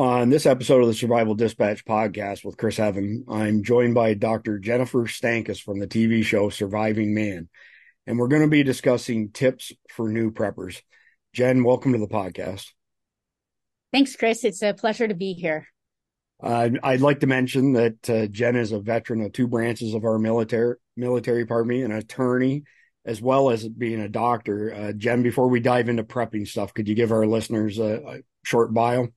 On this episode of the Survival Dispatch podcast with Chris Heaven, I'm joined by Dr. Jennifer Stankus from the TV show Surviving Man, and we're going to be discussing tips for new preppers. Jen, welcome to the podcast. Thanks, Chris. It's a pleasure to be here. Uh, I'd like to mention that uh, Jen is a veteran of two branches of our military, military, pardon me, an attorney, as well as being a doctor. Uh, Jen, before we dive into prepping stuff, could you give our listeners a, a short bio?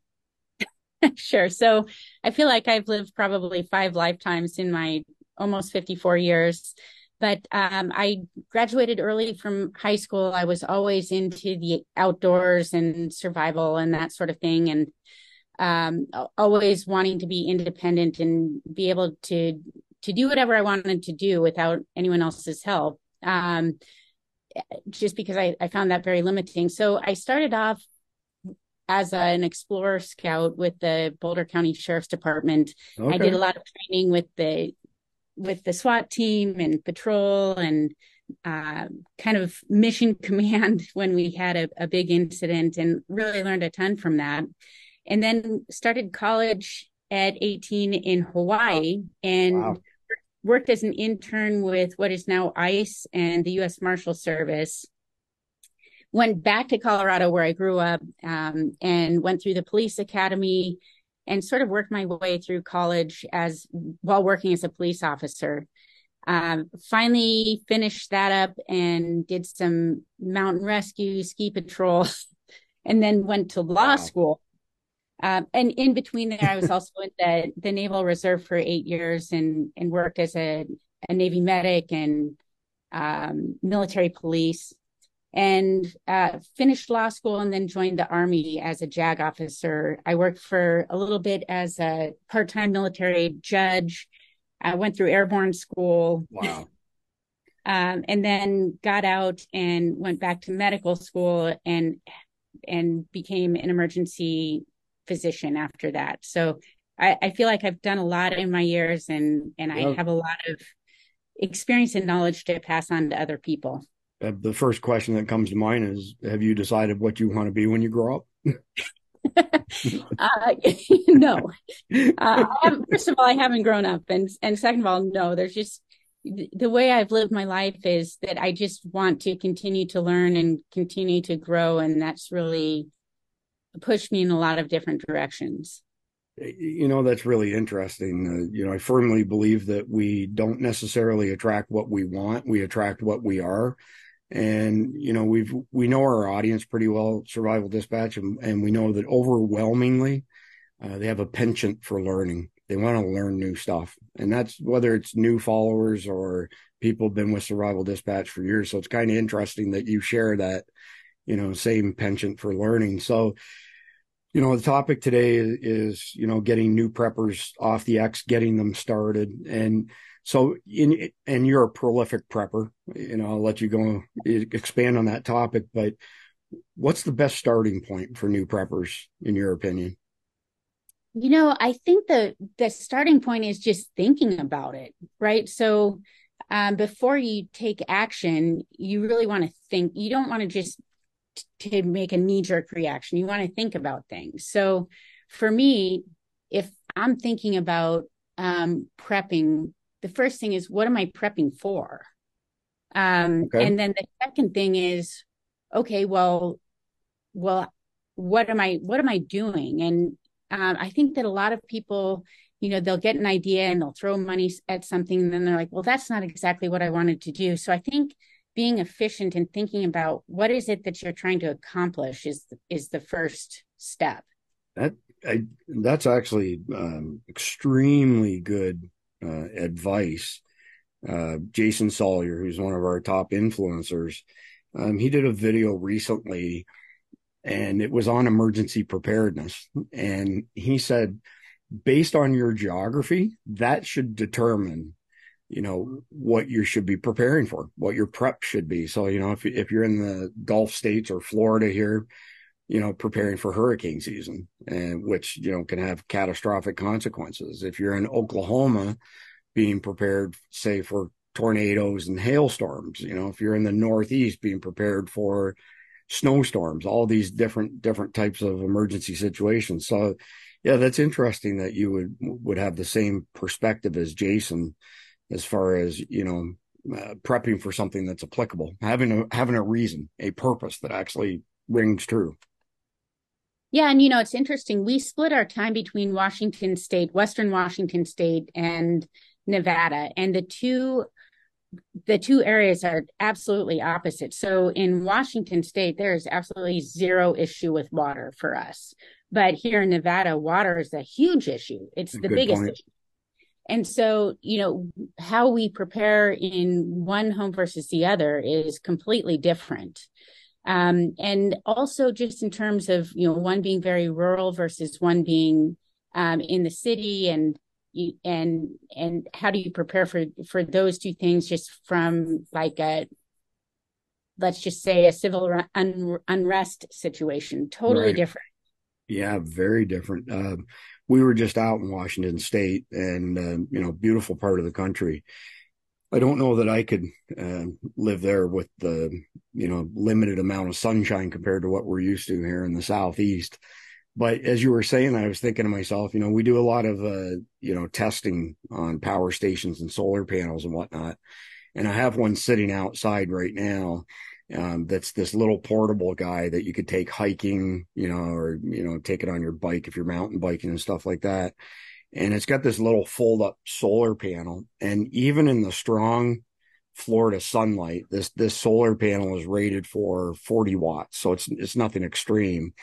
sure. So I feel like I've lived probably five lifetimes in my almost 54 years. But um, I graduated early from high school. I was always into the outdoors and survival and that sort of thing. And um, always wanting to be independent and be able to to do whatever I wanted to do without anyone else's help. Um, just because I, I found that very limiting. So I started off as a, an explorer scout with the Boulder County Sheriff's Department. Okay. I did a lot of training with the with the SWAT team and patrol and uh, kind of mission command when we had a, a, big incident and really learned a ton from that. And then started college at 18 in Hawaii and wow. worked as an intern with what is now ICE and the U.S. Marshal Service went back to Colorado where I grew up um, and went through the police academy and sort of worked my way through college as while working as a police officer. Um, finally finished that up and did some mountain rescue, ski patrol, and then went to law wow. school. Um, and in between there, I was also in the, the Naval Reserve for eight years and, and worked as a, a Navy medic and um, military police and uh, finished law school and then joined the Army as a JAG officer. I worked for a little bit as a part time military judge. I went through airborne school. Wow. um, and then got out and went back to medical school and and became an emergency physician after that. So I, I feel like I've done a lot in my years and and I have a lot of experience and knowledge to pass on to other people. Uh, the first question that comes to mind is Have you decided what you want to be when you grow up? uh, no. Uh, first of all, I haven't grown up, and and second of all, no. There's just the way I've lived my life is that I just want to continue to learn and continue to grow, and that's really pushed me in a lot of different directions. You know, that's really interesting. Uh, you know, I firmly believe that we don't necessarily attract what we want; we attract what we are and you know we've we know our audience pretty well survival dispatch and, and we know that overwhelmingly uh, they have a penchant for learning. They want to learn new stuff. And that's whether it's new followers or people have been with survival dispatch for years. So it's kind of interesting that you share that you know same penchant for learning. So you know the topic today is you know getting new preppers off the x getting them started. And so, in and you're a prolific prepper. You know, I'll let you go expand on that topic. But what's the best starting point for new preppers, in your opinion? You know, I think the the starting point is just thinking about it, right? So, um, before you take action, you really want to think. You don't want to just t- to make a knee jerk reaction. You want to think about things. So, for me, if I'm thinking about um, prepping the first thing is what am I prepping for? Um, okay. and then the second thing is, okay, well, well, what am I, what am I doing? And, um, I think that a lot of people, you know, they'll get an idea and they'll throw money at something and then they're like, well, that's not exactly what I wanted to do. So I think being efficient and thinking about what is it that you're trying to accomplish is, is the first step. That, I, that's actually um, extremely good uh, advice. Uh, Jason Sawyer, who's one of our top influencers, um, he did a video recently and it was on emergency preparedness. And he said, based on your geography, that should determine, you know, what you should be preparing for, what your prep should be. So, you know, if, if you're in the Gulf states or Florida here, you know, preparing for hurricane season, and which, you know, can have catastrophic consequences. If you're in Oklahoma, being prepared, say, for tornadoes and hailstorms, you know, if you're in the Northeast, being prepared for snowstorms, all these different, different types of emergency situations. So Yeah, that's interesting that you would would have the same perspective as Jason, as far as you know, uh, prepping for something that's applicable, having a having a reason, a purpose that actually rings true. Yeah, and you know it's interesting. We split our time between Washington State, Western Washington State, and Nevada, and the two the two areas are absolutely opposite. So in Washington state, there is absolutely zero issue with water for us. But here in Nevada, water is a huge issue. It's the biggest point. issue. And so, you know, how we prepare in one home versus the other is completely different. Um, and also just in terms of, you know, one being very rural versus one being um, in the city and you, and and how do you prepare for for those two things just from like a let's just say a civil un, unrest situation? Totally right. different. Yeah very different. Uh, we were just out in washington state and uh, you know beautiful part of the country i don't know that i could uh, live there with the you know limited amount of sunshine compared to what we're used to here in the southeast but as you were saying, I was thinking to myself, you know, we do a lot of, uh, you know, testing on power stations and solar panels and whatnot. And I have one sitting outside right now. Um, that's this little portable guy that you could take hiking, you know, or, you know, take it on your bike if you're mountain biking and stuff like that. And it's got this little fold up solar panel. And even in the strong Florida sunlight, this, this solar panel is rated for 40 watts. So it's, it's nothing extreme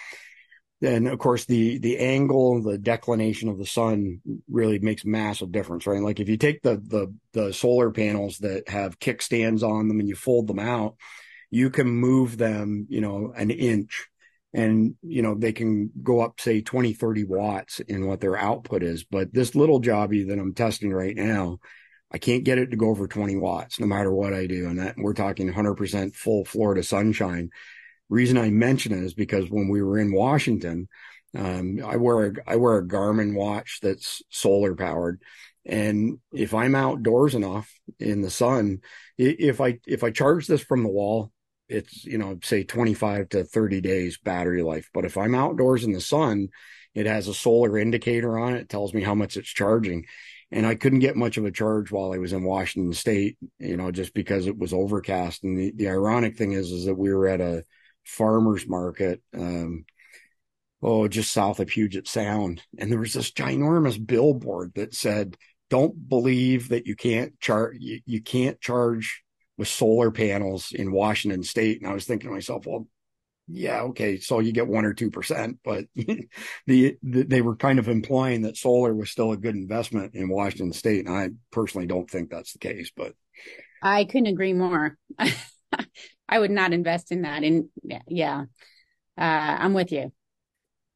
and of course the the angle the declination of the sun really makes massive difference right like if you take the the the solar panels that have kickstands on them and you fold them out you can move them you know an inch and you know they can go up say 20 30 watts in what their output is. But this little jobby that i'm testing right now i can't get it to go over 20 watts no matter what i do. And that we're talking 100% full florida sunshine. Reason I mention it is because when we were in Washington, um, I wear a, I wear a Garmin watch that's solar powered. And if I'm outdoors enough in the sun, if I, if I charge this from the wall, it's, you know, say 25 to 30 days battery life. But if I'm outdoors in the sun, it has a solar indicator on it. tells me how much it's charging and I couldn't get much of a charge while I was in Washington State, you know, just because it was overcast. And the, the ironic thing is, is that we were at a farmers market, um, oh, just south of Puget Sound. And there was this ginormous billboard that said, don't believe that you can't charge, you, you can't charge with solar panels in Washington state. And I was thinking to myself, well, yeah, okay, so you get one or two percent, but the, the, they were kind of implying that solar was still a good investment in Washington State, and I personally don't think that's the case. But I couldn't agree more. I would not invest in that. And yeah, uh, I'm with you.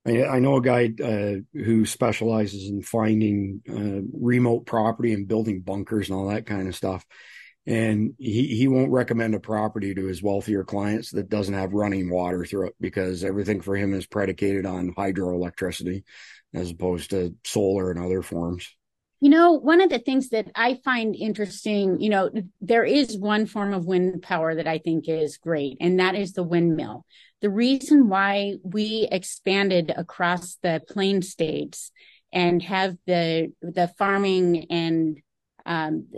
I, I know a guy uh, who specializes in finding uh, remote property and building bunkers and all that kind of stuff. And he, he won't recommend a property to his wealthier clients that doesn't have running water through it because everything for him is predicated on hydroelectricity as opposed to solar and other forms. You know, one of the things that I find interesting, you know, there is one form of wind power that I think is great, and that is the windmill. The reason why we expanded across the plain states and have the the farming and um,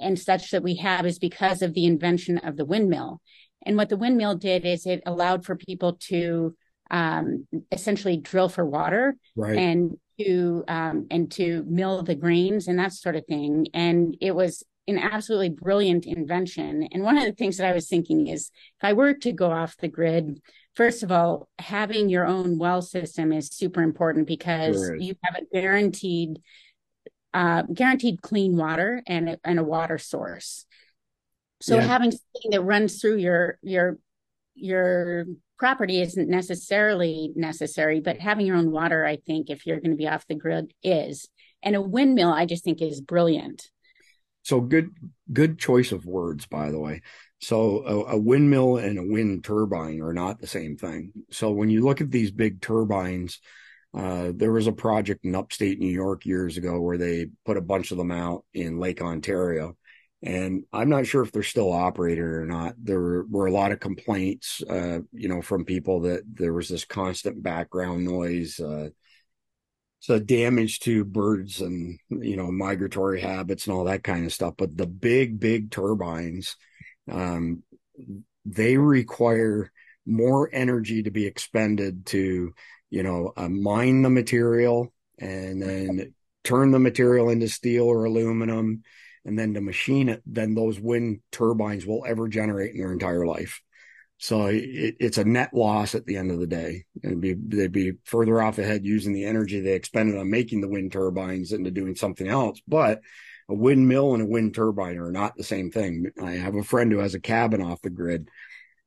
and such that we have is because of the invention of the windmill. And what the windmill did is it allowed for people to um, essentially drill for water right. and to um, and to mill the grains and that sort of thing. And it was an absolutely brilliant invention. And one of the things that I was thinking is if I were to go off the grid, first of all, having your own well system is super important because you have a guaranteed uh, guaranteed clean water and a, and a water source. So yeah. having something that runs through your your your property isn't necessarily necessary, but having your own water, I think, if you're going to be off the grid, is. And a windmill, I just think, is brilliant. So good, good choice of words, by the way. So a, a, windmill and a wind turbine are not the same thing. So when you look at these big turbines, uh, there was a project in upstate New York years ago where they put a bunch of them out in Lake Ontario and I'm not sure if they're still operated or not. There were a lot of complaints, uh, you know, from people that there was this constant background noise, uh, so damage to birds and you know migratory habits and all that kind of stuff. But the big big turbines, um, they require more energy to be expended to you know uh, mine the material and then turn the material into steel or aluminum and then to machine it than those wind turbines will ever generate in their entire life. So it, it's a net loss at the end of the day. Be, they'd be further off ahead using the energy they expended on making the wind turbines into doing something else. But a windmill and a wind turbine are not the same thing. I have a friend who has a cabin off the grid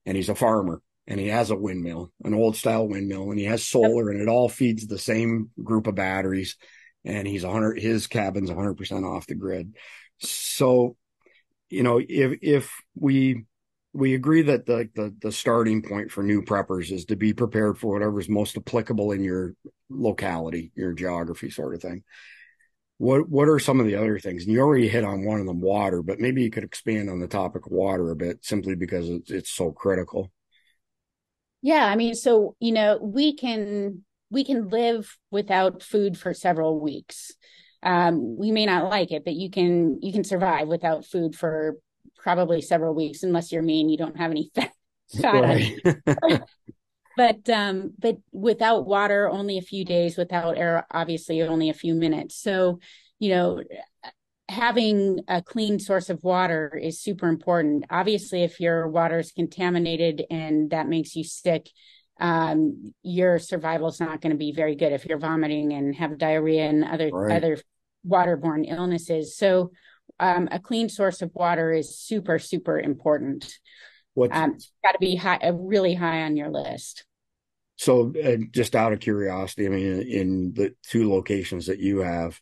and he's a farmer and he has a windmill, an old style windmill, and he has solar and it all feeds the same group of batteries. And he's 100, his cabin's 100% off the grid. So, you know, if, if we, we agree that the, the, the starting point for new preppers is to be prepared for whatever is most applicable in your locality, your geography sort of thing. What what are some of the other things? And you already hit on one of them, water, but maybe you could expand on the topic of water a bit, simply because it's, it's so critical. Yeah, I mean, so you know, we can we can live without food for several weeks. Um, we may not like it, but you can you can survive without food for probably several weeks, unless you're me and you don't have any fat. fat but um, but without water, only a few days. Without air, obviously, only a few minutes. So, you know, having a clean source of water is super important. Obviously, if your water is contaminated and that makes you sick, um, your survival is not going to be very good if you're vomiting and have diarrhea and other right. other waterborne illnesses. So, um, a clean source of water is super super important. What's um, got to be high, uh, really high on your list. So, uh, just out of curiosity, I mean, in the two locations that you have,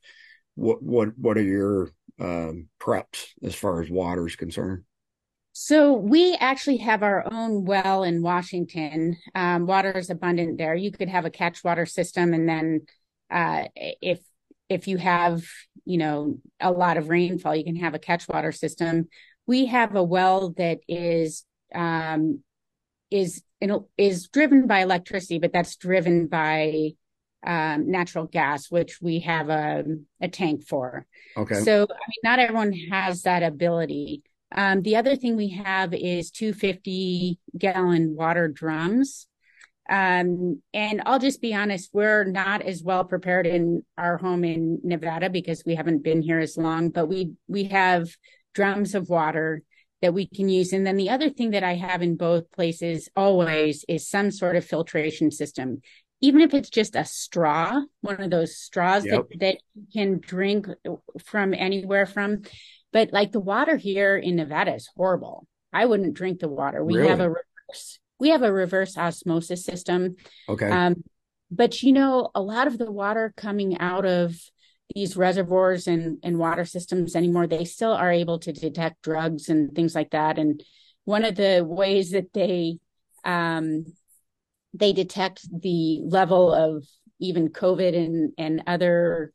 what what what are your um, preps as far as water is concerned? So we actually have our own well in Washington. Um, water is abundant there. You could have a catch water system, and then uh, if if you have you know a lot of rainfall, you can have a catch water system. We have a well that is um, is is driven by electricity, but that's driven by um, natural gas, which we have a, a tank for. Okay. So, I mean, not everyone has that ability. Um, the other thing we have is 250 gallon water drums. Um, and I'll just be honest, we're not as well prepared in our home in Nevada because we haven't been here as long, but we, we have drums of water that we can use. And then the other thing that I have in both places always is some sort of filtration system even if it's just a straw, one of those straws yep. that, that you can drink from anywhere from. But like the water here in Nevada is horrible. I wouldn't drink the water. We really? have a reverse, we have a reverse osmosis system. Okay. Um, but you know, a lot of the water coming out of these reservoirs and, and water systems anymore, they still are able to detect drugs and things like that. And one of the ways that they um, they detect the level of even COVID and, and other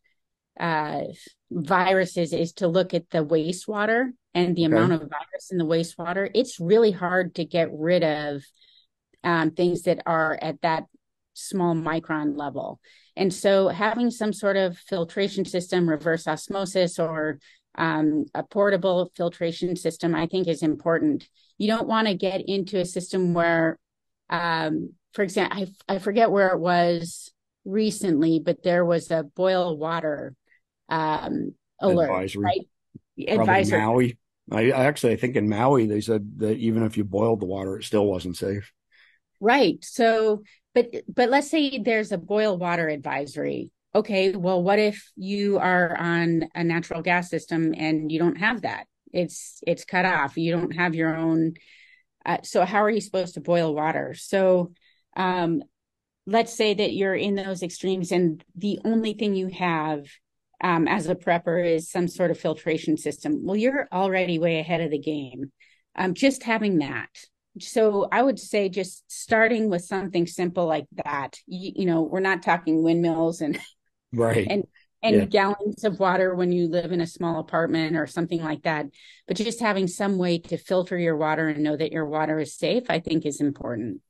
uh, viruses is to look at the wastewater and the okay. amount of virus in the wastewater. It's really hard to get rid of um, things that are at that small micron level. And so having some sort of filtration system, reverse osmosis, or um, a portable filtration system, I think is important. You don't want to get into a system where um, for example, I, I forget where it was recently, but there was a boil water um, alert, advisory. right? Advisory. Maui. I, I actually I think in Maui they said that even if you boiled the water, it still wasn't safe. Right. So, but but let's say there's a boil water advisory. Okay, well, what if you are on a natural gas system and you don't have that? It's it's cut off. You don't have your own. Uh, so how are you supposed to boil water? So um, let's say that you're in those extremes and the only thing you have um, as a prepper is some sort of filtration system. Well, you're already way ahead of the game. Um, just having that. So I would say just starting with something simple like that. You, you know, we're not talking windmills and right and and yeah. gallons of water when you live in a small apartment or something like that. But just having some way to filter your water and know that your water is safe, I think is important.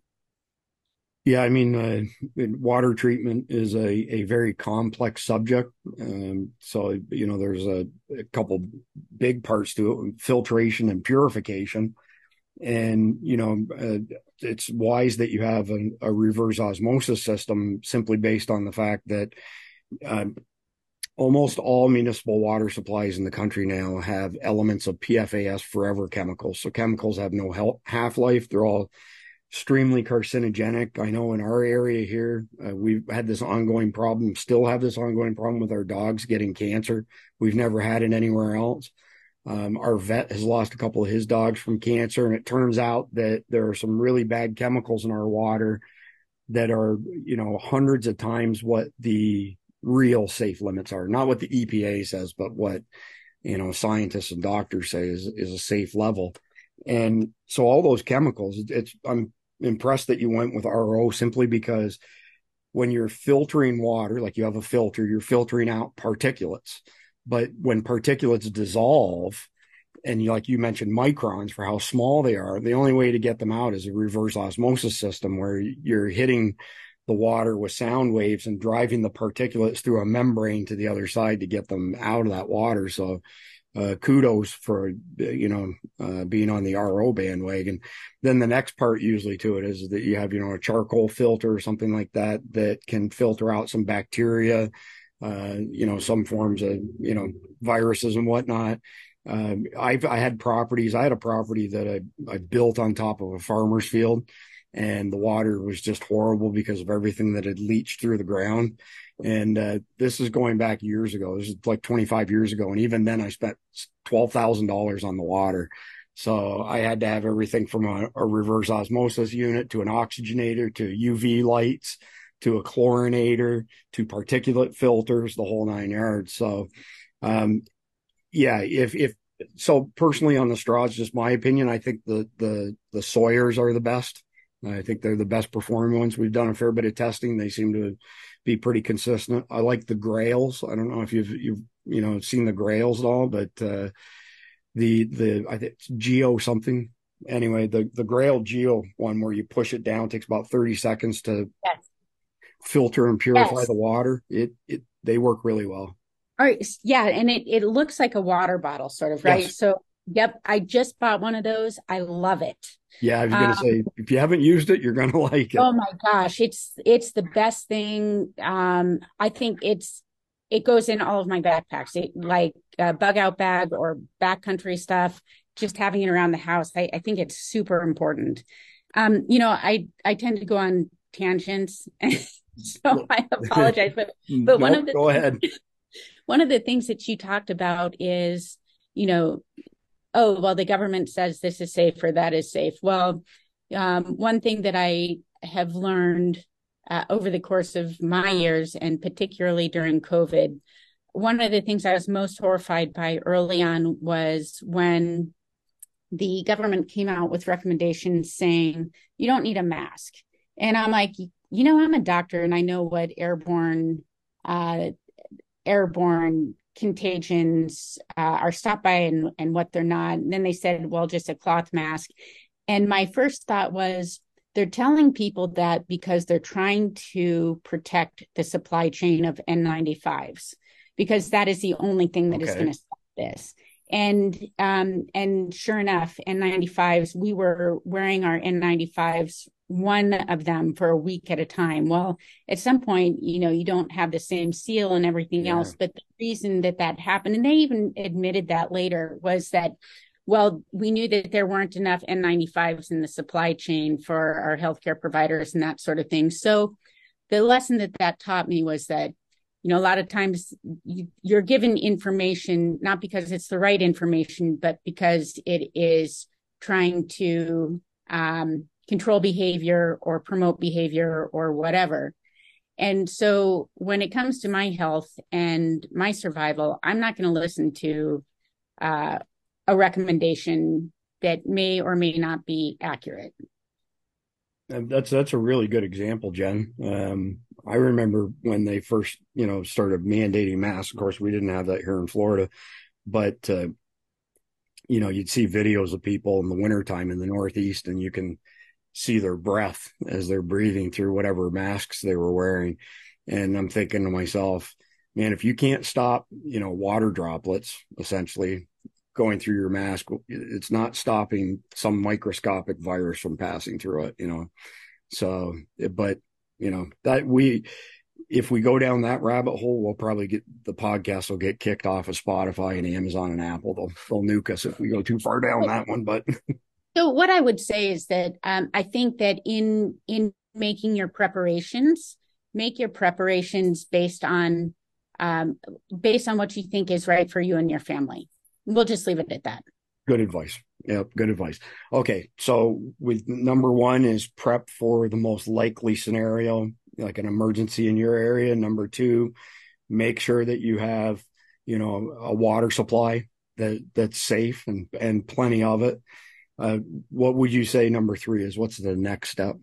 Yeah, I mean, uh, water treatment is a, a very complex subject. Um, so, you know, there's a, a, couple big parts to it filtration and purification. And, you know, uh, it's wise that you have a, a, reverse osmosis system simply based on the fact that uh, almost all municipal water supplies in the country now have elements of PFAS forever chemicals. So, chemicals have no half life, they're all extremely carcinogenic. I know in our area here, uh, we've had this ongoing problem, still have this ongoing problem with our dogs getting cancer. We've never had it anywhere else. Um, our vet has lost a couple of his dogs from cancer, and it turns out that there are some really bad chemicals in our water that are, you know, hundreds of times what the real safe limits are. Not what the EPA says, but what, you know, scientists and doctors say is, is a safe level. And so all those chemicals, it's, I'm impressed that you went with RO simply because when you're filtering water, like you have a filter, you're filtering out particulates. But when particulates dissolve, and you, like you mentioned microns for how small they are, the only way to get them out is a reverse osmosis system where you're hitting the water with sound waves and driving the particulates through a membrane to the other side to get them out of that water. So uh, kudos for you know uh, being on the RO bandwagon. Then the next part usually to it is that you have you know a charcoal filter or something like that that can filter out some bacteria, uh, you know some forms of you know viruses and whatnot. Um, I've I had properties. I had a property that I I built on top of a farmer's field, and the water was just horrible because of everything that had leached through the ground. And uh, this is going back years ago. This is like 25 years ago. And even then, I spent $12,000 on the water. So I had to have everything from a, a, reverse osmosis unit to an oxygenator to UV lights to a chlorinator to particulate filters, the whole nine yards. So, um, yeah, if, if, so personally on the straws, just my opinion, I think the, the, the Sawyers are the best. I think they're the best performing ones. We've done a fair bit of testing. They seem to be pretty consistent. I like the Grayls. I don't know if you've you've you know seen the Grayls at all, but uh, the the I think Geo something. Anyway, the the Grayl Geo one where you push it down takes about thirty seconds to yes. filter and purify yes. the water. It it they work really well. All right, yeah, and it it looks like a water bottle, sort of, right? Yes. So, yep, I just bought one of those. I love it. Yeah, I was going to um, say if you haven't used it, you're going to like it. Oh my gosh, it's it's the best thing. Um, I think it's it goes in all of my backpacks, it, like a bug out bag or backcountry stuff. Just having it around the house, I, I think it's super important. Um, you know, I I tend to go on tangents, so I apologize. But but nope, one of the go ahead. One of the things that you talked about is you know oh, well, the government says this is safe or that is safe. Well, um, one thing that I have learned uh, over the course of my years, and particularly during COVID, one of the things I was most horrified by early on was when the government came out with recommendations saying you don't need a mask. And I'm like, you know, I'm a doctor and I know what airborne uh, airborne contagions uh, are stopped by and, and what they're not. And then they said, well, just a cloth mask. And my first thought was, they're telling people that because they're trying to protect the supply chain of N95s, because that is the only thing that okay. is going to stop this. And um, and sure enough, N95s, we were wearing our N95s one of them for a week at a time. Well, at some point, you know, you don't have the same seal and everything yeah. else. But the reason that that happened, and they even admitted that later, was that, well, we knew that there weren't enough N95s in the supply chain for our healthcare providers and that sort of thing. So the lesson that that taught me was that, you know, a lot of times you, you're given information, not because it's the right information, but because it is trying to, um, control behavior or promote behavior or whatever. And so when it comes to my health and my survival, I'm not going to listen to uh, a recommendation that may or may not be accurate. That's that's a really good example, Jen. Um, I remember when they first, you know, started mandating masks. Of course, we didn't have that here in Florida, but uh, you know, you'd see videos of people in the wintertime in the Northeast, and you can see their breath as they're breathing through whatever masks they were wearing. And I'm thinking to myself, man, if you can't stop, you know, water droplets essentially going through your mask, it's not stopping some microscopic virus from passing through it, you know. So, but, you know, that we, if we go down that rabbit hole, we'll probably get the podcast will get kicked off of Spotify and Amazon and Apple. They'll, they'll nuke us if we go too far down that one. But so what I would say is that um, I think that in in making your preparations, make your preparations based on um, based on what you think is right for you and your family. We'll just leave it at that. Good advice. Yep, good advice. Okay, so with number one is prep for the most likely scenario, like an emergency in your area. Number two, make sure that you have, you know, a water supply that that's safe and and plenty of it. Uh, what would you say number three is? What's the next step?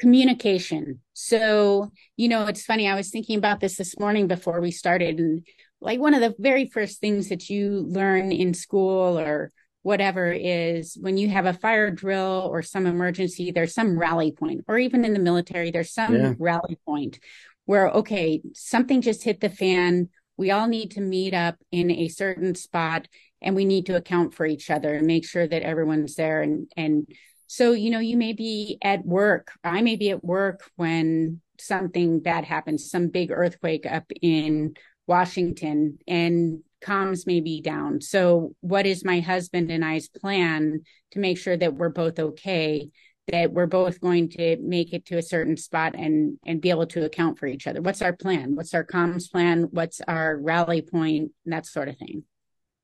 Communication. So, you know, it's funny. I was thinking about this this morning before we started, and like one of the very first things that you learn in school or whatever is when you have a fire drill or some emergency, there's some rally point, or even in the military, there's some yeah. rally point where, okay, something just hit the fan. We all need to meet up in a certain spot and we need to account for each other and make sure that everyone's there. And, and so, you know, you may be at work. I may be at work when something bad happens, some big earthquake up in Washington and comms may be down. So, what is my husband and I's plan to make sure that we're both okay? That we're both going to make it to a certain spot and and be able to account for each other. What's our plan? What's our comms plan? What's our rally point? That sort of thing.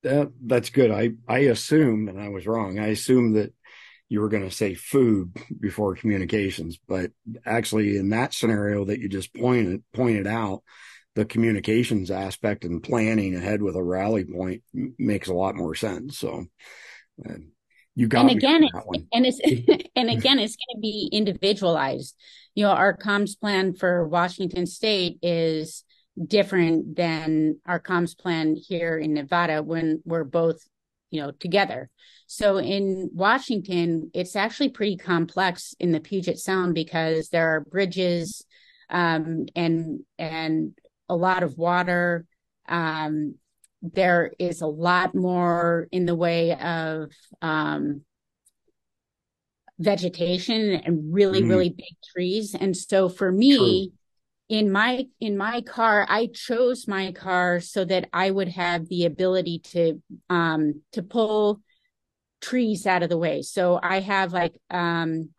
That that's good. I I assumed, and I was wrong. I assumed that you were going to say food before communications, but actually, in that scenario that you just pointed pointed out, the communications aspect and planning ahead with a rally point makes a lot more sense. So uh, you got and again, and it's and again, it's going to be individualized. You know, our comms plan for Washington State is different than our comms plan here in Nevada when we're both, you know, together. So in Washington, it's actually pretty complex in the Puget Sound because there are bridges um, and and a lot of water. Um, there is a lot more in the way of um, vegetation and really, mm-hmm. really big trees. And so for me, True. In my in my car, I chose my car so that I would have the ability to um, to pull trees out of the way. So I have like um,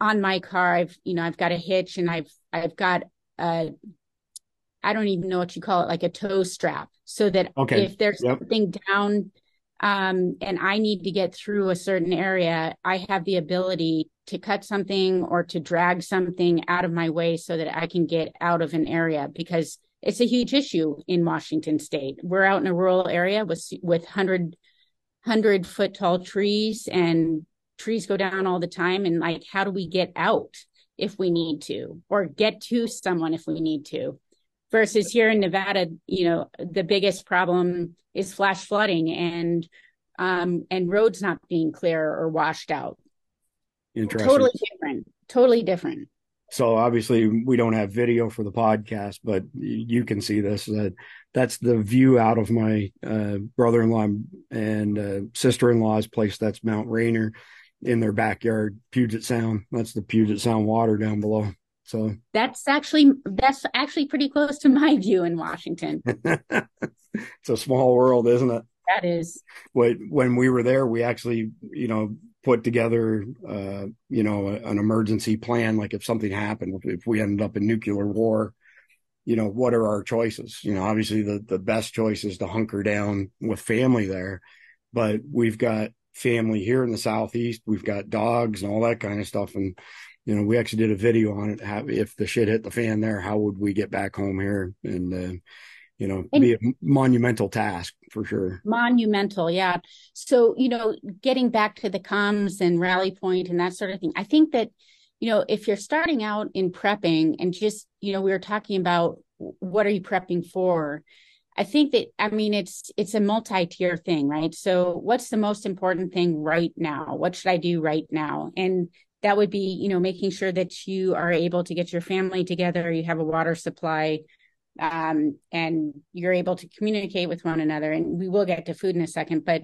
on my car, I've you know I've got a hitch and I've I've got a I don't even know what you call it, like a tow strap, so that okay. if there's yep. something down um, and I need to get through a certain area, I have the ability to cut something or to drag something out of my way so that I can get out of an area because it's a huge issue in Washington state. We're out in a rural area with with 100 100 foot tall trees and trees go down all the time and like how do we get out if we need to or get to someone if we need to versus here in Nevada, you know, the biggest problem is flash flooding and um, and roads not being clear or washed out. Interesting. Totally different. Totally different. So obviously we don't have video for the podcast, but you can see this. That that's the view out of my uh, brother-in-law and uh, sister-in-law's place. That's Mount Rainier in their backyard, Puget Sound. That's the Puget Sound water down below. So that's actually that's actually pretty close to my view in Washington. it's a small world, isn't it? That is. When when we were there, we actually, you know, put together, uh, you know, an emergency plan. Like if something happened, if we ended up in nuclear war, you know, what are our choices? You know, obviously the the best choice is to hunker down with family there, but we've got family here in the southeast. We've got dogs and all that kind of stuff, and you know, we actually did a video on it. How, if the shit hit the fan there, how would we get back home here? And, uh, you know, and be a monumental task for sure. Monumental, yeah. So, you know, getting back to the comms and rally point and that sort of thing, I think that, you know, if you're starting out in prepping and just, you know, we were talking about what are you prepping for? I think that I mean it's it's a multi-tier thing, right? So what's the most important thing right now? What should I do right now? And that would be, you know, making sure that you are able to get your family together, you have a water supply, um, and you're able to communicate with one another. And we will get to food in a second, but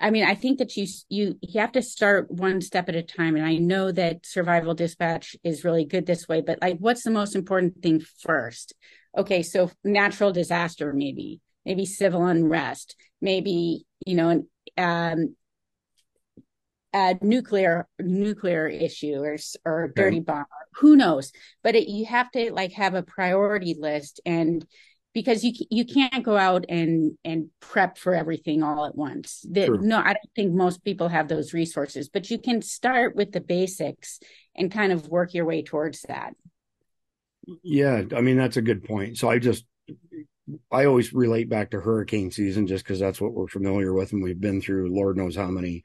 I mean, I think that you you you have to start one step at a time. And I know that survival dispatch is really good this way, but like, what's the most important thing first? okay, so natural disaster, maybe, maybe civil unrest, maybe, you know, um, a nuclear nuclear issue or or dirty bomb who knows but it, you have to like have a priority list and because you you can't go out and and prep for everything all at once the, sure. no i don't think most people have those resources but you can start with the basics and kind of work your way towards that yeah, I mean that's a good point. So I just I always relate back to hurricane season just because that's what we're familiar with and we've been through Lord knows how many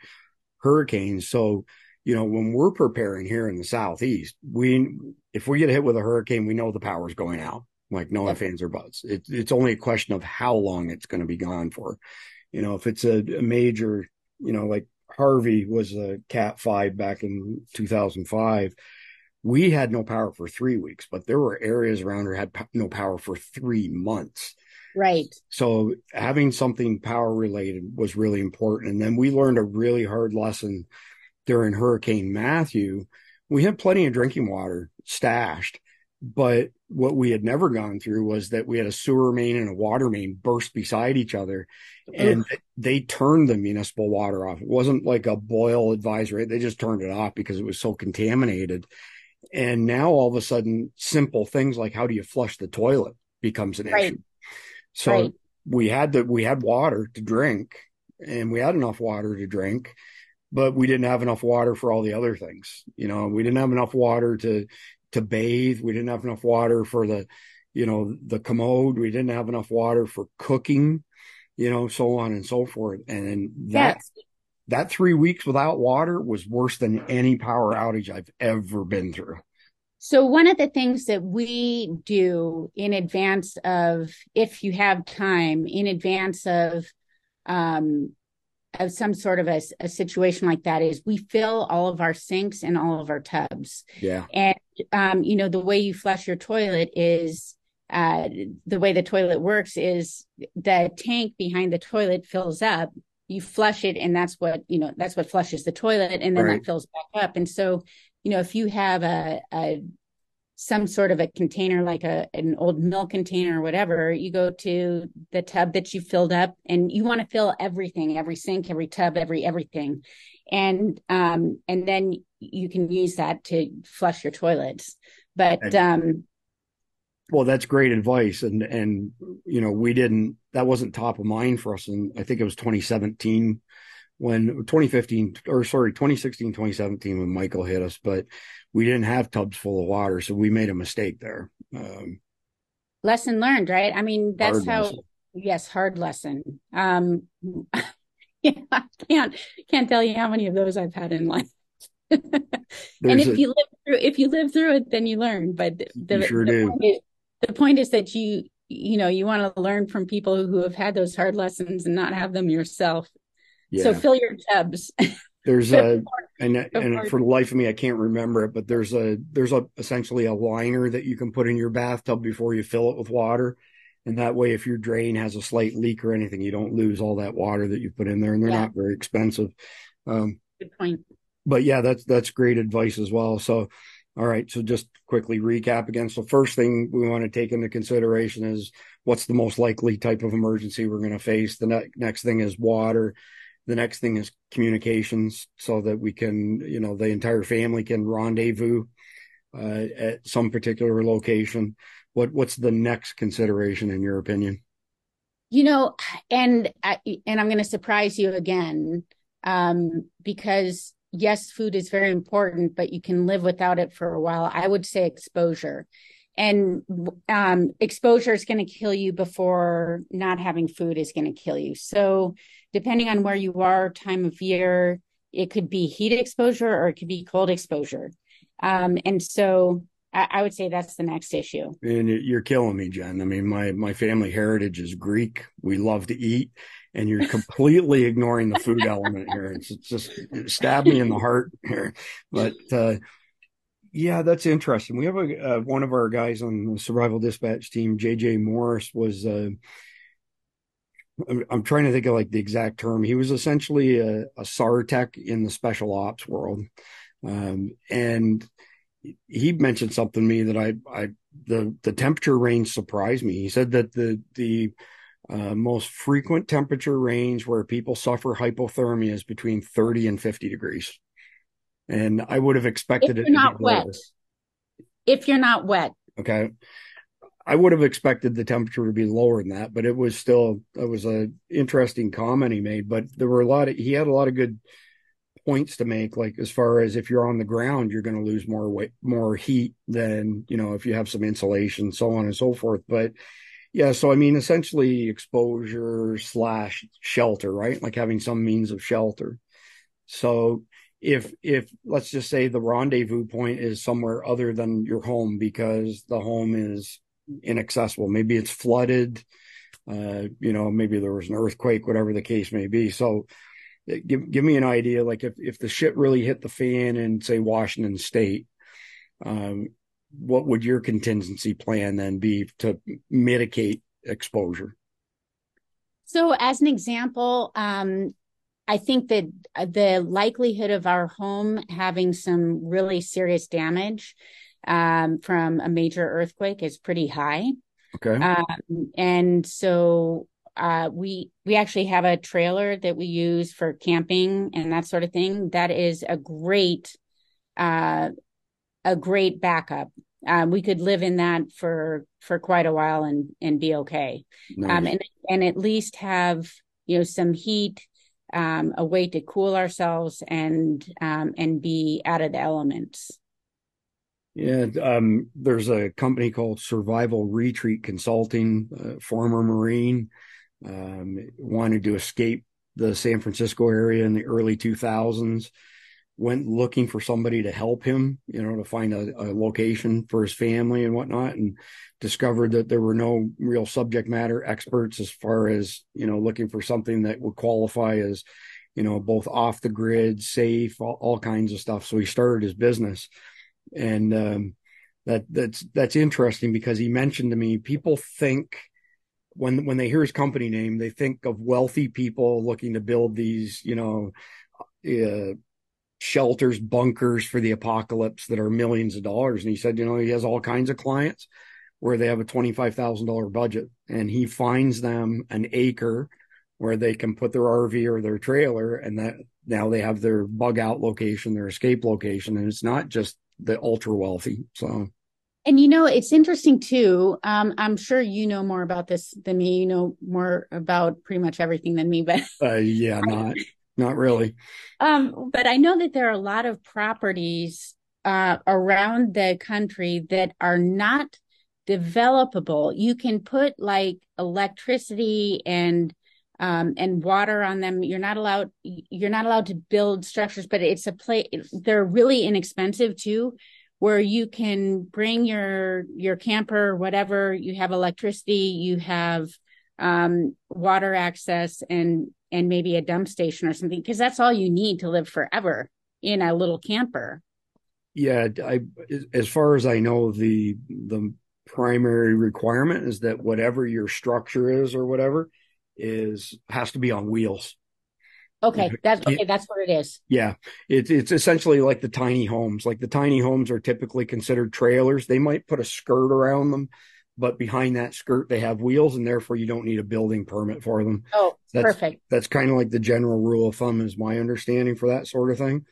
hurricanes. So, you know, when we're preparing here in the southeast, we if we get hit with a hurricane, we know the power's going out. Like no fans or buts. It, it's only a question of how long it's going to be gone for. You know, if it's a, a major, you know, like Harvey was a Cat Five back in 2005 we had no power for three weeks, but there were areas around here had no power for three months. Right. So having something power related was really important. And then we learned a really hard lesson during Hurricane Matthew. We had plenty of drinking water stashed, but what we had never gone through was that we had a sewer main and a water main burst beside each other and they turned the municipal water off. It wasn't like a boil advisory. They just turned it off because it was so contaminated. And now all of a sudden, simple things like how do you flush the toilet becomes an right. issue. So right. we had to, we had water to drink and we had enough water to drink, but we didn't have enough water for all the other things. You know, we didn't have enough water to, to bathe. We didn't have enough water for the, you know, the commode. We didn't have enough water for cooking, you know, so on and so forth. And that, yes that three weeks without water was worse than any power outage I've ever been through. So, one of the things that we do in advance of, if you have time, in advance of, um, of some sort of a, a situation like that, is we fill all of our sinks and all of our tubs. Yeah. And, um, you know, the way you flush your toilet is uh, the way the toilet works is the tank behind the toilet fills up you flush it and that's what you know that's what flushes the toilet and then right. that fills back up and so you know if you have a, a some sort of a container like a an old milk container or whatever you go to the tub that you filled up and you want to fill everything every sink every tub every everything. And um and then you can use that to flush your toilets. But um well that's great advice. And and you know we didn't that wasn't top of mind for us. And i think it was 2017 when 2015 or sorry 2016 2017 when michael hit us but we didn't have tubs full of water so we made a mistake there um, lesson learned right i mean that's how lesson. yes hard lesson um yeah, i can't can't tell you how many of those i've had in life and if a, you live through if you live through it then you learn but the, sure the. Point is, the point is that you you know you want to learn from people who have had those hard lessons and not have them yourself yeah. so fill your tubs there's a and and for the life of me i can't remember it but there's a there's a essentially a liner that you can put in your bathtub before you fill it with water and that way if your drain has a slight leak or anything you don't lose all that water that you put in there and they're yeah. not very expensive um good point but yeah that's that's great advice as well so all right. So just quickly recap again. So first thing we want to take into consideration is what's the most likely type of emergency we're going to face. The ne- next thing is water. The next thing is communications so that we can, you know, the entire family can rendezvous uh, at some particular location. What what's the next consideration in your opinion? You know, and and I'm going to surprise you again um, because yes, food is very important, but you can live without it for a while. I would say exposure. And um, exposure is going to kill you before not having food is going to kill you. So, depending on where you are, time of year, it could be heat exposure or it could be cold exposure. Um, and so, I, I would say that's the next issue. And you're killing me, Jen. I mean, my my family heritage is Greek. We love to eat, and you're completely ignoring the food element here. It's, it's just it stabbed me in the heart here. But uh, yeah, that's interesting. We have a uh, one of our guys on the survival dispatch team, JJ Morris, was. Uh, I'm trying to think of like the exact term. He was essentially a, a SAR tech in the special ops world, um, and he mentioned something to me that I, I, the the temperature range surprised me. He said that the the uh, most frequent temperature range where people suffer hypothermia is between 30 and 50 degrees, and I would have expected if it not wet. If you're not wet, okay. I would have expected the temperature to be lower than that, but it was still it was a interesting comment he made. But there were a lot of he had a lot of good points to make, like as far as if you're on the ground, you're going to lose more weight, more heat than you know if you have some insulation, so on and so forth. But yeah, so I mean, essentially exposure slash shelter, right? Like having some means of shelter. So if if let's just say the rendezvous point is somewhere other than your home because the home is inaccessible, maybe it's flooded, uh, you know, maybe there was an earthquake, whatever the case may be. So give give me an idea like if if the shit really hit the fan in say Washington state um, what would your contingency plan then be to mitigate exposure so as an example um, I think that the likelihood of our home having some really serious damage um, from a major earthquake is pretty high. Okay. Um, and so uh, we we actually have a trailer that we use for camping and that sort of thing. That is a great uh, a great backup. Um, we could live in that for for quite a while and and be okay, nice. um, and and at least have you know some heat, um, a way to cool ourselves and um, and be out of the elements. Yeah, um, there's a company called Survival Retreat Consulting, uh, former Marine um, wanted to escape the San Francisco area in the early 2000s. Went looking for somebody to help him, you know, to find a, a location for his family and whatnot, and discovered that there were no real subject matter experts as far as you know looking for something that would qualify as you know both off the grid safe all, all kinds of stuff so he started his business and um, that that's that's interesting because he mentioned to me people think when when they hear his company name, they think of wealthy people looking to build these, you know, uh, shelters, bunkers for the apocalypse that are millions of dollars. And he said, you know, he has all kinds of clients where they have a twenty five thousand dollar budget, and he finds them an acre where they can put their RV or their trailer, and that now they have their bug out location, their escape location, and it's not just the ultra wealthy. So and you know, it's interesting too. Um, I'm sure you know more about this than me. You know more about pretty much everything than me, but uh, yeah, not not really. Um, but I know that there are a lot of properties uh, around the country that are not developable. You can put like electricity and um, and water on them. You're not allowed. You're not allowed to build structures, but it's a place. They're really inexpensive too where you can bring your your camper whatever you have electricity you have um, water access and and maybe a dump station or something because that's all you need to live forever in a little camper yeah i as far as i know the the primary requirement is that whatever your structure is or whatever is has to be on wheels Okay, that's okay. That's what it is. Yeah, it's it's essentially like the tiny homes. Like the tiny homes are typically considered trailers. They might put a skirt around them, but behind that skirt they have wheels, and therefore you don't need a building permit for them. Oh, that's, perfect. That's kind of like the general rule of thumb, is my understanding for that sort of thing.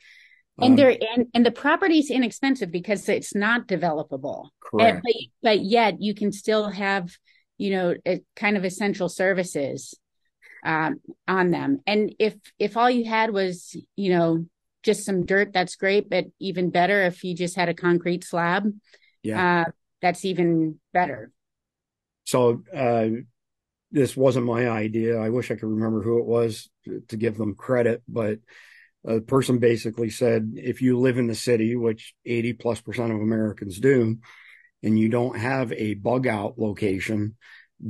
And um, there and and the property's inexpensive because it's not developable. Correct. And, but, but yet you can still have you know kind of essential services um, on them. And if if all you had was you know just some dirt, that's great. But even better if you just had a concrete slab. Yeah, uh, that's even better. So uh, this wasn't my idea. I wish I could remember who it was to, to give them credit, but a person basically said, if you live in the city, which 80 plus percent of Americans do, and you don't have a bug out location,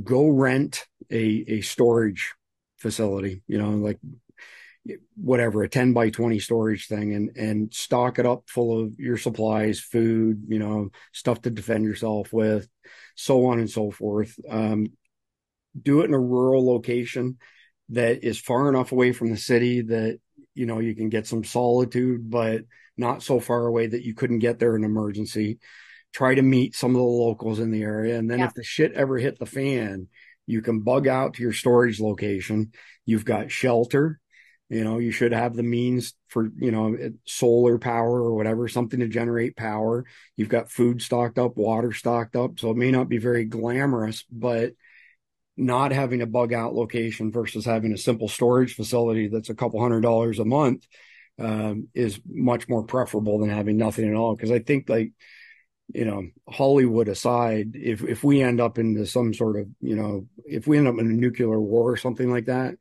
go rent a, a storage facility, you know, like whatever, a 10 by 20 storage thing and, and stock it up full of your supplies, food, you know, stuff to defend yourself with, so on and so forth. Um, do it in a rural location that is far enough away from the city that you know you can get some solitude but not so far away that you couldn't get there in emergency try to meet some of the locals in the area and then yeah. if the shit ever hit the fan you can bug out to your storage location you've got shelter you know you should have the means for you know solar power or whatever something to generate power you've got food stocked up water stocked up so it may not be very glamorous but not having a bug out location versus having a simple storage facility that's a couple hundred dollars a month um, is much more preferable than having nothing at all. Because I think like you know Hollywood aside, if if we end up into some sort of you know if we end up in a nuclear war or something like that,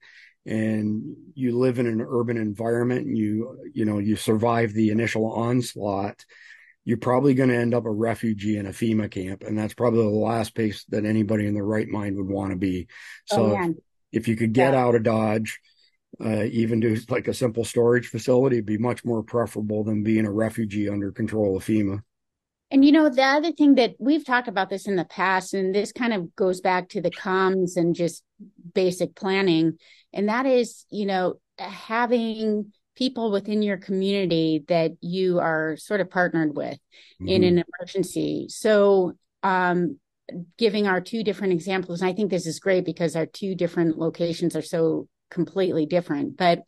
and you live in an urban environment and you you know you survive the initial onslaught you're probably going to end up a refugee in a FEMA camp. And that's probably the last place that anybody in their right mind would want to be. So oh, if, if, you could get yeah. out of Dodge, uh, even do like a simple storage facility, it'd be much more preferable than being a refugee under control of FEMA. And you know, the other thing that we've talked about this in the past, and this kind of goes back to the comms and just basic planning, and that is, you know, having people within your community that you are sort of partnered with mm-hmm. in an emergency. So, um, giving our two different examples, and I think this is great because our two different locations are so completely different. But,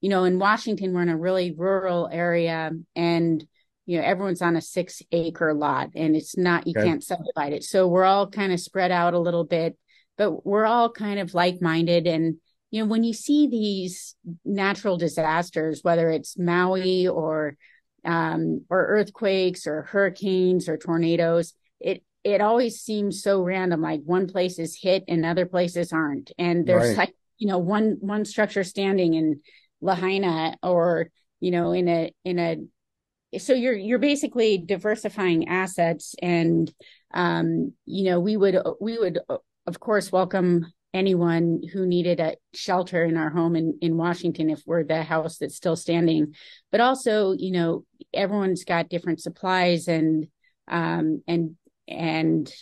you know, in Washington, we're in a really rural area and you know everyone's on a six acre lot and it's not you okay. can't subdivide it so we're all kind of spread out a little bit but we're all kind of like minded and you know, when you see these natural disasters, whether it's Maui or um, or earthquakes or hurricanes or tornadoes, it it always seems so random. Like one place is hit and other places aren't, and there's right. like you know one one structure standing in Lahaina or you know in a in a so you're you're basically diversifying assets and um you know we would we would of course welcome anyone who needed a shelter in our home in, in Washington if we're the house that's still standing. But also, you know, everyone's got different supplies and um and and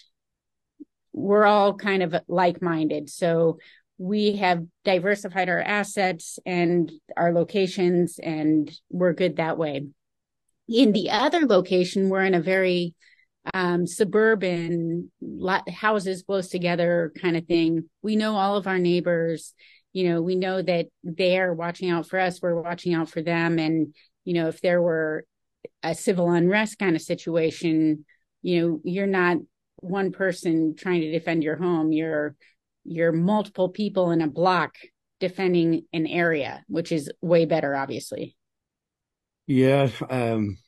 we're all kind of like-minded. So we have diversified our assets and our locations and we're good that way. In the other location, we're in a very um, suburban houses close together kind of thing. We know all of our neighbors. You know, we know that they're watching out for us. We're watching out for them. And, you know, if there were a civil unrest kind of situation, you know, you're not one person trying to defend your home. You're, you're multiple people in a block defending an area, which is way better, obviously. Yeah. Um,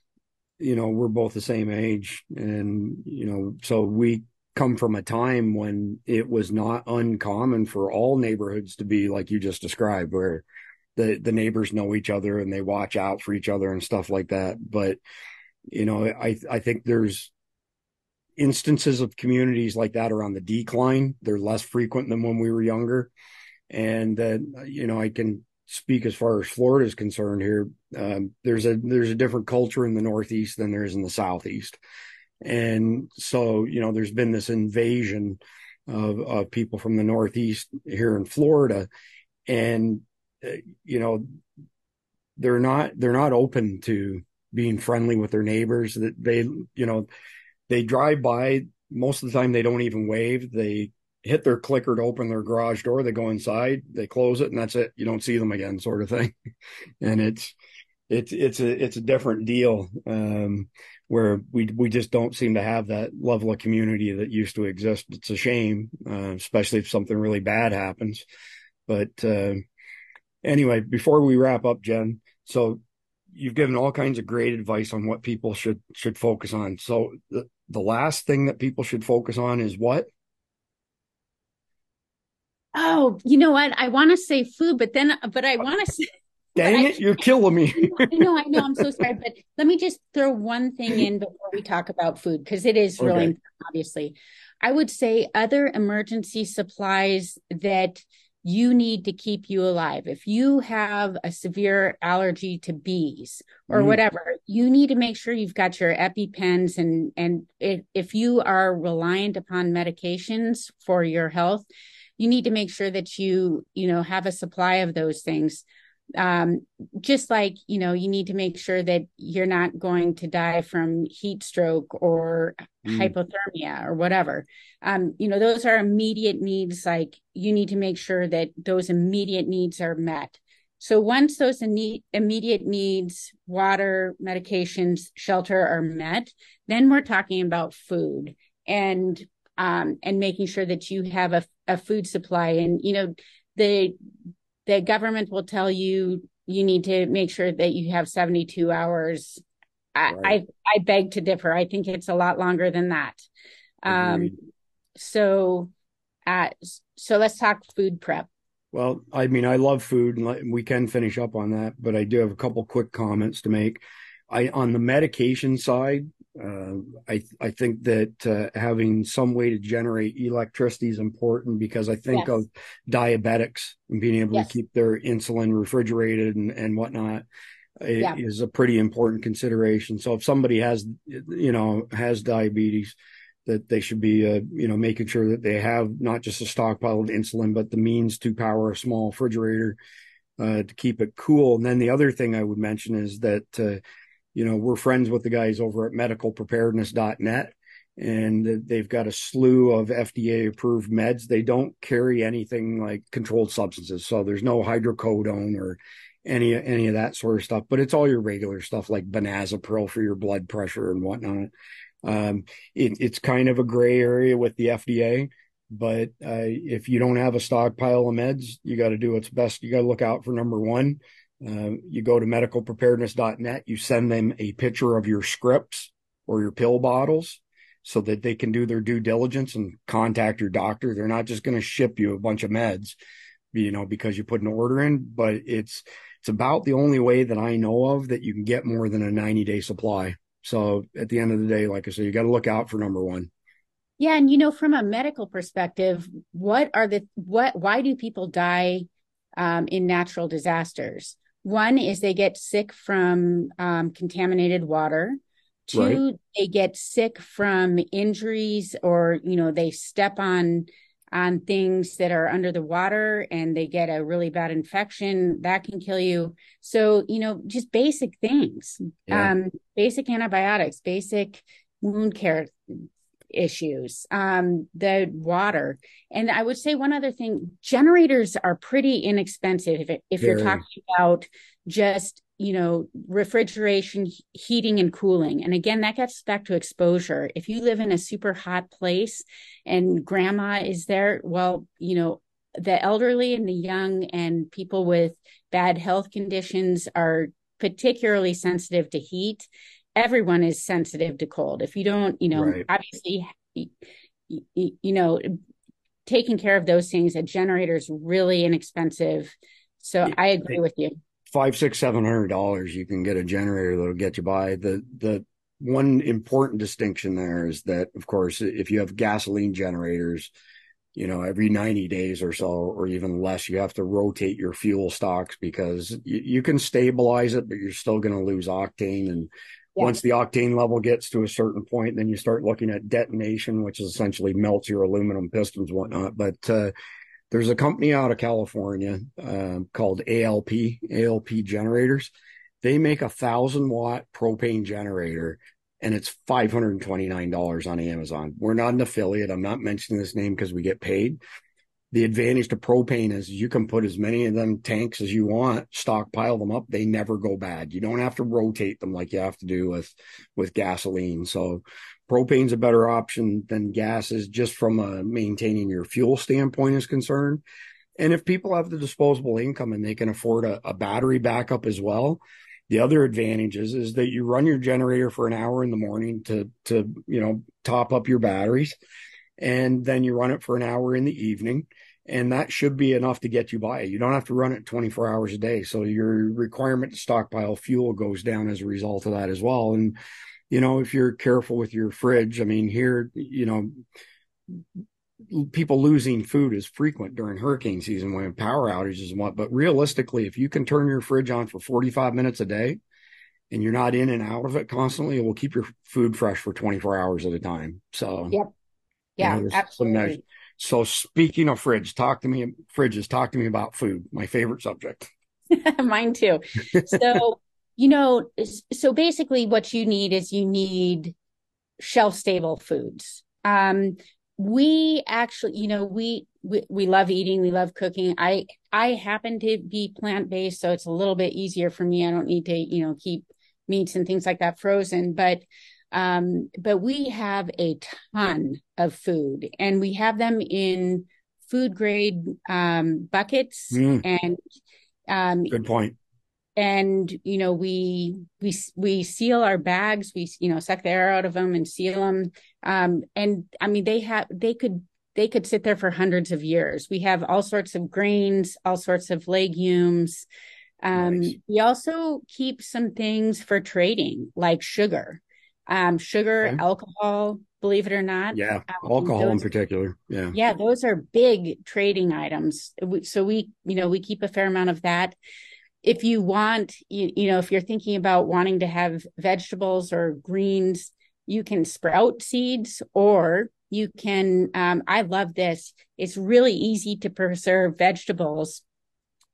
you know, we're both the same age. And, you know, so we come from a time when it was not uncommon for all neighborhoods to be like you just described, where the, the neighbors know each other and they watch out for each other and stuff like that. But, you know, I, I think there's instances of communities like that are on the decline. They're less frequent than when we were younger. And that, you know, I can speak as far as Florida is concerned here. Um, there's a there's a different culture in the Northeast than there is in the Southeast, and so you know there's been this invasion of, of people from the Northeast here in Florida, and uh, you know they're not they're not open to being friendly with their neighbors. That they you know they drive by most of the time they don't even wave. They hit their clicker to open their garage door. They go inside, they close it, and that's it. You don't see them again, sort of thing. and it's it's it's a it's a different deal um, where we we just don't seem to have that level of community that used to exist. It's a shame, uh, especially if something really bad happens. But uh, anyway, before we wrap up, Jen, so you've given all kinds of great advice on what people should should focus on. So the the last thing that people should focus on is what? Oh, you know what? I want to say food, but then, but I want to say, Dang it, you're killing me. I know, I know, I'm so sorry. But let me just throw one thing in before we talk about food, because it is really okay. obviously. I would say other emergency supplies that you need to keep you alive. If you have a severe allergy to bees or mm. whatever, you need to make sure you've got your EpiPens and and if, if you are reliant upon medications for your health, you need to make sure that you, you know, have a supply of those things. Um, just like you know you need to make sure that you're not going to die from heat stroke or mm. hypothermia or whatever. Um, you know those are immediate needs. Like you need to make sure that those immediate needs are met. So once those in- immediate needs water medications shelter are met then we're talking about food and um, and making sure that you have a, a food supply and you know the the government will tell you you need to make sure that you have 72 hours. I, right. I, I beg to differ. I think it's a lot longer than that. Um, so, uh, so let's talk food prep. Well, I mean, I love food, and we can finish up on that, but I do have a couple quick comments to make. I on the medication side, I I think that uh, having some way to generate electricity is important because I think yes. of diabetics and being able yes. to keep their insulin refrigerated and, and whatnot yeah. is a pretty important consideration. So if somebody has you know has diabetes, that they should be uh, you know making sure that they have not just a stockpile of insulin but the means to power a small refrigerator uh, to keep it cool. And then the other thing I would mention is that uh, you know, we're friends with the guys over at medicalpreparedness.net and they've got a slew of FDA approved meds. They don't carry anything like controlled substances. So there's no hydrocodone or any, any of that sort of stuff, but it's all your regular stuff like benazepril for your blood pressure and whatnot. Um, it, it's kind of a gray area with the FDA, but uh, if you don't have a stockpile of meds, you got to do what's best. You got to look out for number one uh, you go to medicalpreparedness.net, you send them a picture of your scripts or your pill bottles so that they can do their due diligence and contact your doctor. They're not just going to ship you a bunch of meds, you know, because you put an order in, but it's, it's about the only way that I know of that you can get more than a 90 day supply. So at the end of the day, like I said, you got to look out for number one. Yeah. And, you know, from a medical perspective, what are the, what, why do people die um, in natural disasters? One is they get sick from um, contaminated water. Two, right. they get sick from injuries or, you know, they step on on things that are under the water and they get a really bad infection that can kill you. So, you know, just basic things, yeah. um, basic antibiotics, basic wound care issues, um, the water. And I would say one other thing, generators are pretty inexpensive if, if you're talking about just, you know, refrigeration, heating and cooling. And again, that gets back to exposure. If you live in a super hot place and grandma is there, well, you know, the elderly and the young and people with bad health conditions are particularly sensitive to heat everyone is sensitive to cold. If you don't, you know, right. obviously, you, you know, taking care of those things, a generator is really inexpensive. So yeah. I agree with you. Five, six, seven hundred dollars, you can get a generator that'll get you by. The the one important distinction there is that, of course, if you have gasoline generators, you know, every 90 days or so, or even less, you have to rotate your fuel stocks because you, you can stabilize it, but you're still going to lose octane. And yeah. Once the octane level gets to a certain point, then you start looking at detonation, which is essentially melts your aluminum pistons, whatnot. But uh, there's a company out of California uh, called ALP, ALP Generators. They make a thousand watt propane generator and it's $529 on Amazon. We're not an affiliate. I'm not mentioning this name because we get paid, the advantage to propane is you can put as many of them tanks as you want, stockpile them up. They never go bad. You don't have to rotate them like you have to do with, with gasoline. So propane's a better option than gas is just from a maintaining your fuel standpoint is concerned. And if people have the disposable income and they can afford a, a battery backup as well, the other advantages is that you run your generator for an hour in the morning to, to, you know, top up your batteries and then you run it for an hour in the evening and that should be enough to get you by. You don't have to run it 24 hours a day. So your requirement to stockpile fuel goes down as a result of that as well. And, you know, if you're careful with your fridge, I mean, here, you know, people losing food is frequent during hurricane season when power outages and what, but realistically, if you can turn your fridge on for 45 minutes a day and you're not in and out of it constantly, it will keep your food fresh for 24 hours at a time. So, yep. Yeah, you know, absolutely. So speaking of fridge, talk to me fridges, talk to me about food, my favorite subject. Mine too. So, you know, so basically what you need is you need shelf stable foods. Um, we actually, you know, we, we, we love eating, we love cooking. I, I happen to be plant based, so it's a little bit easier for me. I don't need to, you know, keep meats and things like that frozen, but um, but we have a ton of food and we have them in food grade um, buckets mm. and um, good point. and you know we we we seal our bags. We you know suck the air out of them and seal them um, and i mean they have they could they could sit there for hundreds of years. We have all sorts of grains all sorts of legumes. Um, nice. we also keep some things for trading like sugar um, sugar, okay. alcohol, believe it or not. Yeah, um, alcohol those, in particular. Yeah. Yeah, those are big trading items. So we, you know, we keep a fair amount of that. If you want, you, you know, if you're thinking about wanting to have vegetables or greens, you can sprout seeds or you can um, i love this it's really easy to preserve vegetables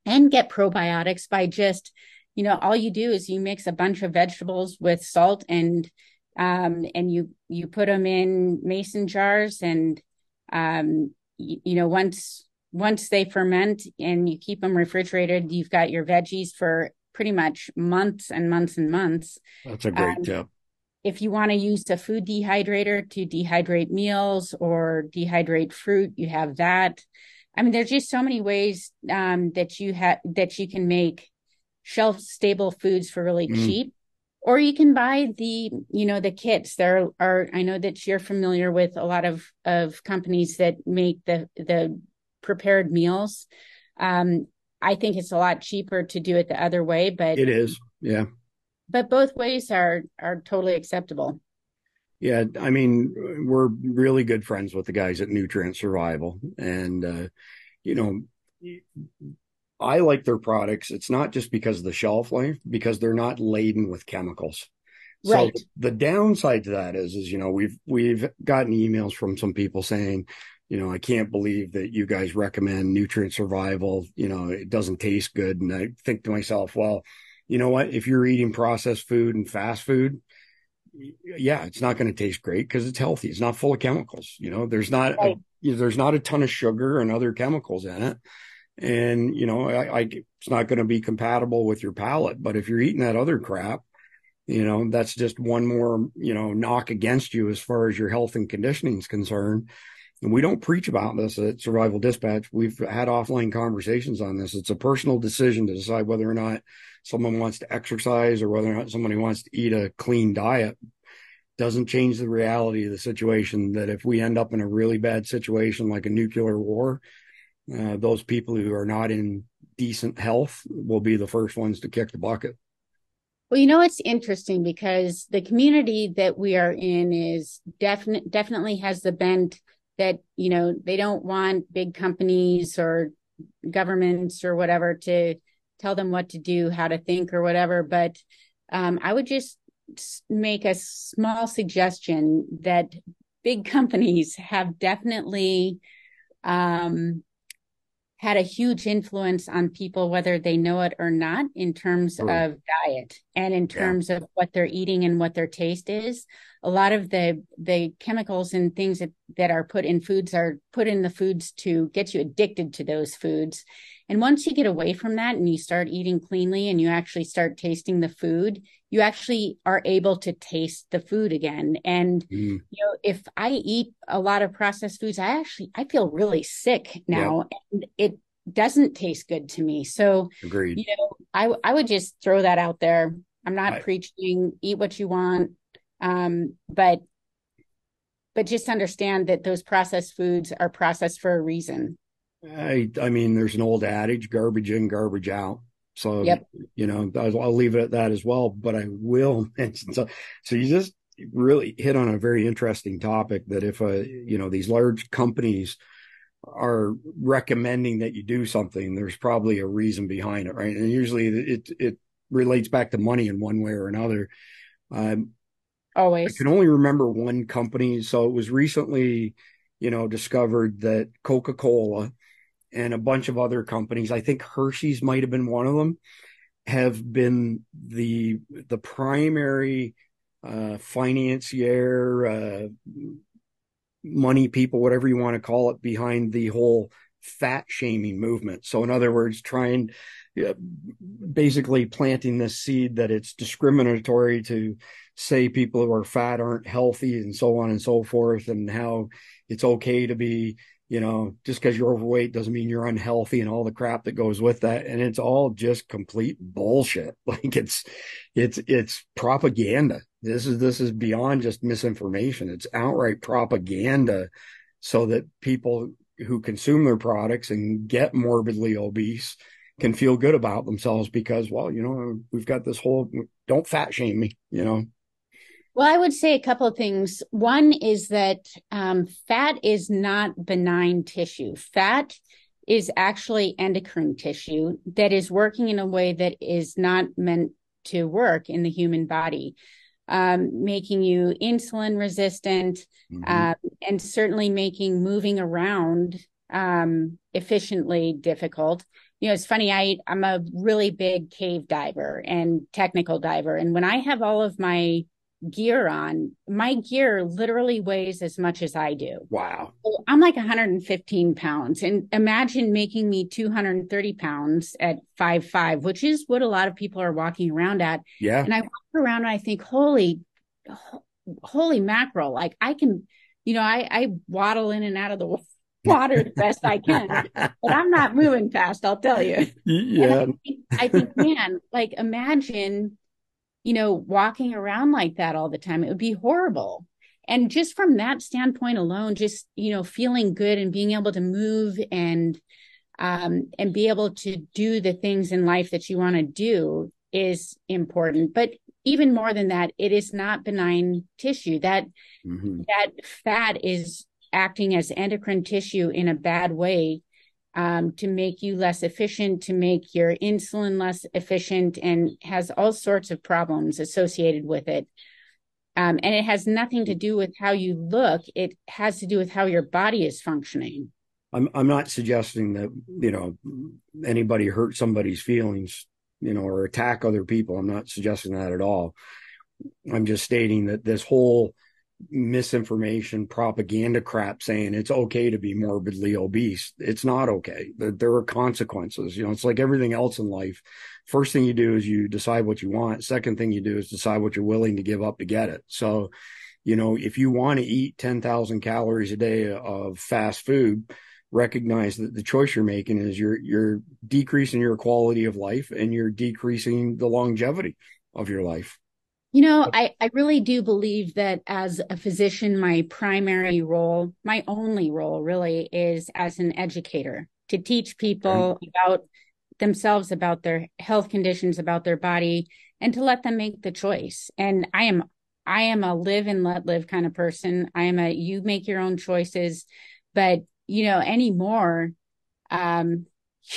and get probiotics by just you know all you do is you mix a bunch of vegetables with salt and um, and you you put them in mason jars and um, you, you know once once they ferment and you keep them refrigerated you've got your veggies for pretty much months and months and months. That's a great um, tip. if you want to use a food dehydrator to dehydrate meals or dehydrate fruit you have that. I mean there's just so many ways um, that you have that you can make shelf stable foods for really mm. cheap or you can buy the you know the kits. There are i know that you're familiar with a lot of of companies that make the the prepared meals. Um i think it's a lot cheaper to do it the other way but it is yeah. But both ways are are totally acceptable. Yeah i mean we're really good friends with the guys at nutrient survival. And uh you know I like their products. It's not just because of the shelf life, because they're not laden with chemicals. Right. So the downside to that is, is you know we've we've gotten emails from some people saying, you know, I can't believe that you guys recommend nutrient survival. You know, it doesn't taste good, and I think to myself, well, you know what? If you're eating processed food and fast food, yeah, it's not going to taste great because it's healthy. It's not full of chemicals. You know, there's not right. a, you know, there's not a ton of sugar and other chemicals in it and you know I, I it's not going to be compatible with your palate but if you're eating that other crap you know that's just one more you know knock against you as far as your health and conditioning is concerned. And we don't preach about this at survival dispatch. We've had offline conversations on this. It's a personal decision to decide whether or not someone wants to exercise or whether or not somebody wants to eat a clean diet. Doesn't change the reality of the situation that if we end up in a really bad situation like a nuclear war uh, those people who are not in decent health will be the first ones to kick the bucket. Well, you know, it's interesting because the community that we are in is definite, definitely has the bent that, you know, they don't want big companies or governments or whatever to tell them what to do, how to think or whatever. But um, I would just make a small suggestion that big companies have definitely um, had a huge influence on people, whether they know it or not, in terms mm. of diet and in terms yeah. of what they're eating and what their taste is. A lot of the the chemicals and things that, that are put in foods are put in the foods to get you addicted to those foods. And once you get away from that and you start eating cleanly and you actually start tasting the food, you actually are able to taste the food again. And mm. you know, if I eat a lot of processed foods, I actually I feel really sick now, yeah. and it doesn't taste good to me. So, Agreed. you know, I I would just throw that out there. I'm not right. preaching eat what you want, um, but but just understand that those processed foods are processed for a reason. I I mean, there's an old adage: garbage in, garbage out. So, yep. you know, I'll, I'll leave it at that as well. But I will mention so. So you just really hit on a very interesting topic that if a you know these large companies are recommending that you do something, there's probably a reason behind it, right? And usually it it relates back to money in one way or another. Um, Always. I can only remember one company. So it was recently, you know, discovered that Coca Cola and a bunch of other companies, I think Hershey's might have been one of them, have been the the primary uh, financier, uh, money people, whatever you want to call it, behind the whole fat shaming movement. So, in other words, trying basically planting this seed that it's discriminatory to say people who are fat aren't healthy and so on and so forth, and how it's okay to be, you know, just because you're overweight doesn't mean you're unhealthy and all the crap that goes with that. And it's all just complete bullshit. Like it's, it's, it's propaganda. This is, this is beyond just misinformation. It's outright propaganda so that people who consume their products and get morbidly obese can feel good about themselves because, well, you know, we've got this whole don't fat shame me, you know. Well, I would say a couple of things. One is that um, fat is not benign tissue. Fat is actually endocrine tissue that is working in a way that is not meant to work in the human body, um, making you insulin resistant mm-hmm. uh, and certainly making moving around um, efficiently difficult you know, it's funny. I I'm a really big cave diver and technical diver, and when I have all of my gear on, my gear literally weighs as much as I do. Wow. So I'm like 115 pounds, and imagine making me 230 pounds at five five, which is what a lot of people are walking around at. Yeah. And I walk around and I think, holy, holy mackerel! Like I can, you know, I I waddle in and out of the water the best I can. But I'm not moving fast, I'll tell you. Yeah. I think, I think, man, like imagine, you know, walking around like that all the time. It would be horrible. And just from that standpoint alone, just, you know, feeling good and being able to move and um and be able to do the things in life that you want to do is important. But even more than that, it is not benign tissue. That mm-hmm. that fat is acting as endocrine tissue in a bad way um, to make you less efficient, to make your insulin less efficient, and has all sorts of problems associated with it. Um, and it has nothing to do with how you look; it has to do with how your body is functioning. I'm I'm not suggesting that you know anybody hurt somebody's feelings, you know, or attack other people. I'm not suggesting that at all. I'm just stating that this whole misinformation propaganda crap saying it's okay to be morbidly obese. It's not okay. There are consequences. You know it's like everything else in life. First thing you do is you decide what you want. Second thing you do is decide what you're willing to give up to get it. So you know if you want to eat 10,000 calories a day of fast food recognize that the choice you're making is you're you're decreasing your quality of life and you're decreasing the longevity of your life you know, I, I really do believe that as a physician, my primary role, my only role really is as an educator to teach people about themselves, about their health conditions, about their body, and to let them make the choice. And I am I am a live and let live kind of person. I am a you make your own choices, but you know, anymore, um,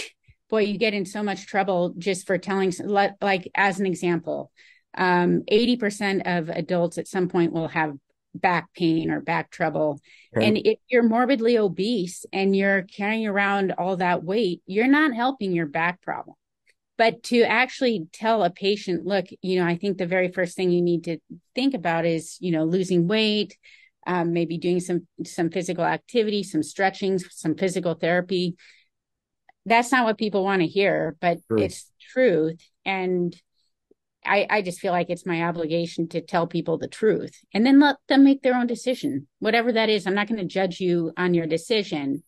boy, you get in so much trouble just for telling like as an example um, 80% of adults at some point will have back pain or back trouble. Okay. And if you're morbidly obese and you're carrying around all that weight, you're not helping your back problem. But to actually tell a patient, look, you know, I think the very first thing you need to think about is, you know, losing weight, um, maybe doing some some physical activity, some stretching, some physical therapy. That's not what people want to hear, but sure. it's truth. And I, I just feel like it's my obligation to tell people the truth and then let them make their own decision, whatever that is. I'm not going to judge you on your decision.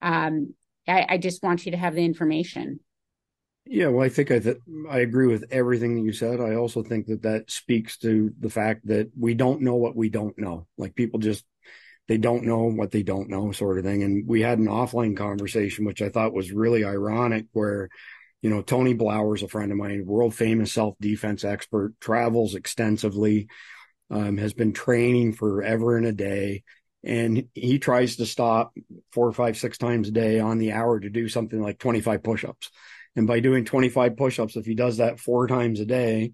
Um, I, I just want you to have the information. Yeah, well, I think I th- I agree with everything that you said. I also think that that speaks to the fact that we don't know what we don't know. Like people just they don't know what they don't know sort of thing. And we had an offline conversation, which I thought was really ironic where, you know, Tony Blauer's a friend of mine, world famous self defense expert, travels extensively, um, has been training forever and a day. And he tries to stop four or five, six times a day on the hour to do something like 25 push ups. And by doing 25 push ups, if he does that four times a day,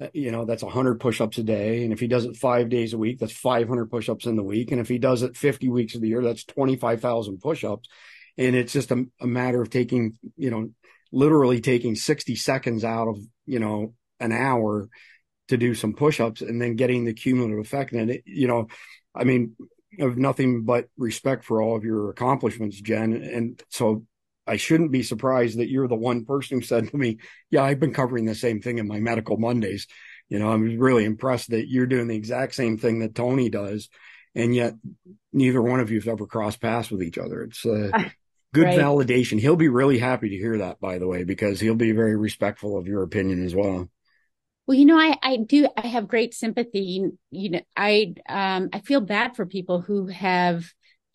uh, you know, that's 100 push ups a day. And if he does it five days a week, that's 500 push ups in the week. And if he does it 50 weeks of the year, that's 25,000 push ups. And it's just a, a matter of taking, you know, literally taking 60 seconds out of, you know, an hour to do some push ups and then getting the cumulative effect. And, it, you know, I mean, I have nothing but respect for all of your accomplishments, Jen. And so I shouldn't be surprised that you're the one person who said to me, Yeah, I've been covering the same thing in my medical Mondays. You know, I'm really impressed that you're doing the exact same thing that Tony does. And yet neither one of you have ever crossed paths with each other. It's uh, a good right. validation. He'll be really happy to hear that, by the way, because he'll be very respectful of your opinion as well. Well, you know, I, I do, I have great sympathy. You know, I, um, I feel bad for people who have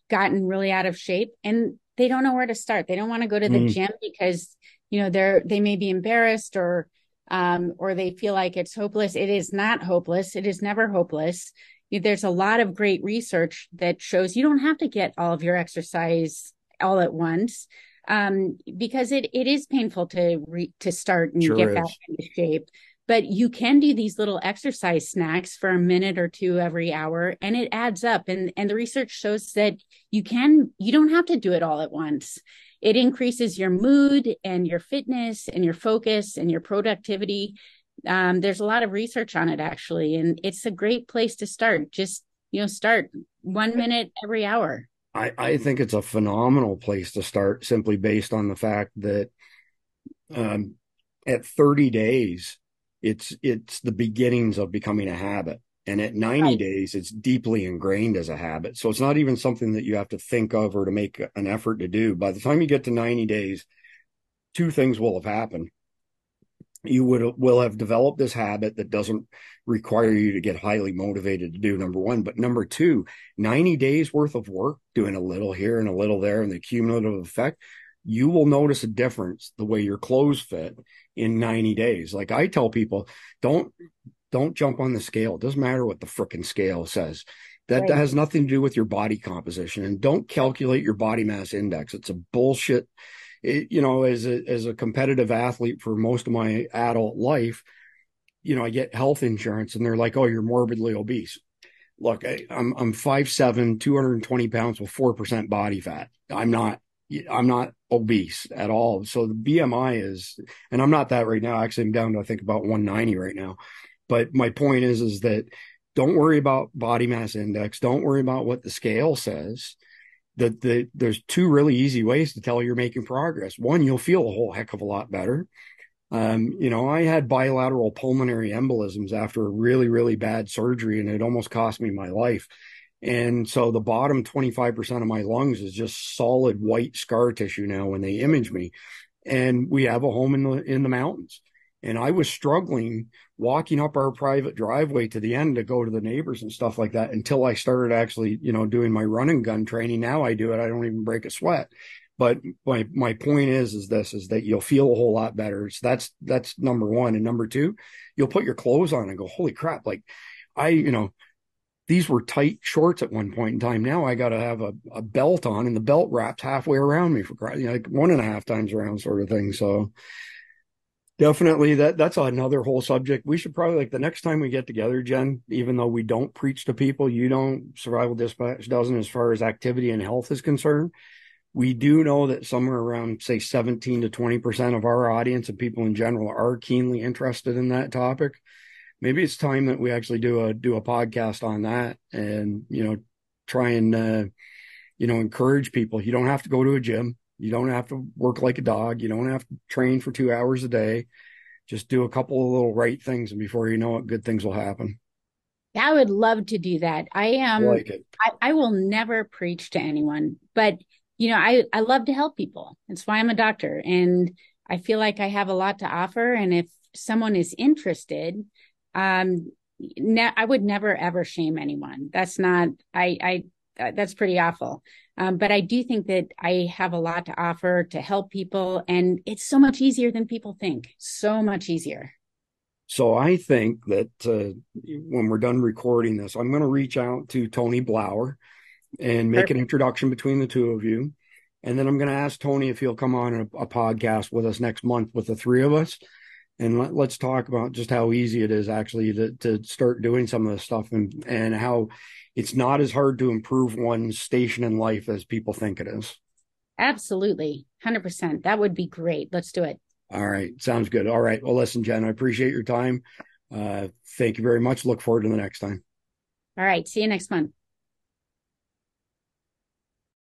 gotten really out of shape and they don't know where to start. They don't want to go to the mm. gym because, you know, they're, they may be embarrassed or, um, or they feel like it's hopeless. It is not hopeless. It is never hopeless. There's a lot of great research that shows you don't have to get all of your exercise all at once. Um, because it, it is painful to re, to start and sure get is. back into shape. But you can do these little exercise snacks for a minute or two every hour and it adds up. And and the research shows that you can you don't have to do it all at once. It increases your mood and your fitness and your focus and your productivity. Um, there's a lot of research on it actually and it's a great place to start. Just you know start one minute every hour I, I think it's a phenomenal place to start simply based on the fact that um, at 30 days it's it's the beginnings of becoming a habit. And at 90 right. days it's deeply ingrained as a habit. So it's not even something that you have to think of or to make an effort to do. By the time you get to 90 days two things will have happened you would will have developed this habit that doesn't require you to get highly motivated to do number one but number two 90 days worth of work doing a little here and a little there and the cumulative effect you will notice a difference the way your clothes fit in 90 days. Like I tell people, don't don't jump on the scale. It doesn't matter what the freaking scale says. That, right. that has nothing to do with your body composition. And don't calculate your body mass index. It's a bullshit. It, you know, as a as a competitive athlete for most of my adult life, you know, I get health insurance and they're like, "Oh, you're morbidly obese." Look, I, I'm I'm 5'7", 220 pounds with four percent body fat. I'm not I'm not obese at all. So the BMI is, and I'm not that right now. Actually, I'm down to I think about 190 right now. But my point is, is that don't worry about body mass index. Don't worry about what the scale says. That the, there's two really easy ways to tell you're making progress. One, you'll feel a whole heck of a lot better. Um, you know, I had bilateral pulmonary embolisms after a really, really bad surgery, and it almost cost me my life. And so the bottom 25% of my lungs is just solid white scar tissue now when they image me. And we have a home in the in the mountains. And I was struggling walking up our private driveway to the end to go to the neighbors and stuff like that until I started actually, you know, doing my running gun training. Now I do it. I don't even break a sweat. But my my point is is this is that you'll feel a whole lot better. So that's that's number one. And number two, you'll put your clothes on and go, holy crap, like I, you know, these were tight shorts at one point in time. Now I got to have a, a, belt on, and the belt wraps halfway around me for you know, like one and a half times around, sort of thing. So definitely that that's another whole subject. We should probably like the next time we get together, Jen. Even though we don't preach to people, you don't. Survival Dispatch doesn't, as far as activity and health is concerned. We do know that somewhere around say 17 to 20 percent of our audience and people in general are keenly interested in that topic maybe it's time that we actually do a do a podcast on that and you know try and uh, you know encourage people you don't have to go to a gym you don't have to work like a dog. You don't have to train for two hours a day. Just do a couple of little right things and before you know it good things will happen. I would love to do that. I am um, like I, I will never preach to anyone but you know i i love to help people. That's why i'm a doctor and i feel like i have a lot to offer and if someone is interested um ne- i would never ever shame anyone. That's not i i uh, that's pretty awful. Um, but I do think that I have a lot to offer to help people, and it's so much easier than people think. So much easier. So I think that uh, when we're done recording this, I'm going to reach out to Tony Blauer and make Perfect. an introduction between the two of you. And then I'm going to ask Tony if he'll come on a, a, podcast with us next month with the three of us. And let, us talk about just how easy it is actually to, to start doing some of this stuff and, and how it's not as hard to improve one's station in life as people think it is. Absolutely. 100%. That would be great. Let's do it. All right. Sounds good. All right. Well, listen, Jen, I appreciate your time. Uh, thank you very much. Look forward to the next time. All right. See you next month.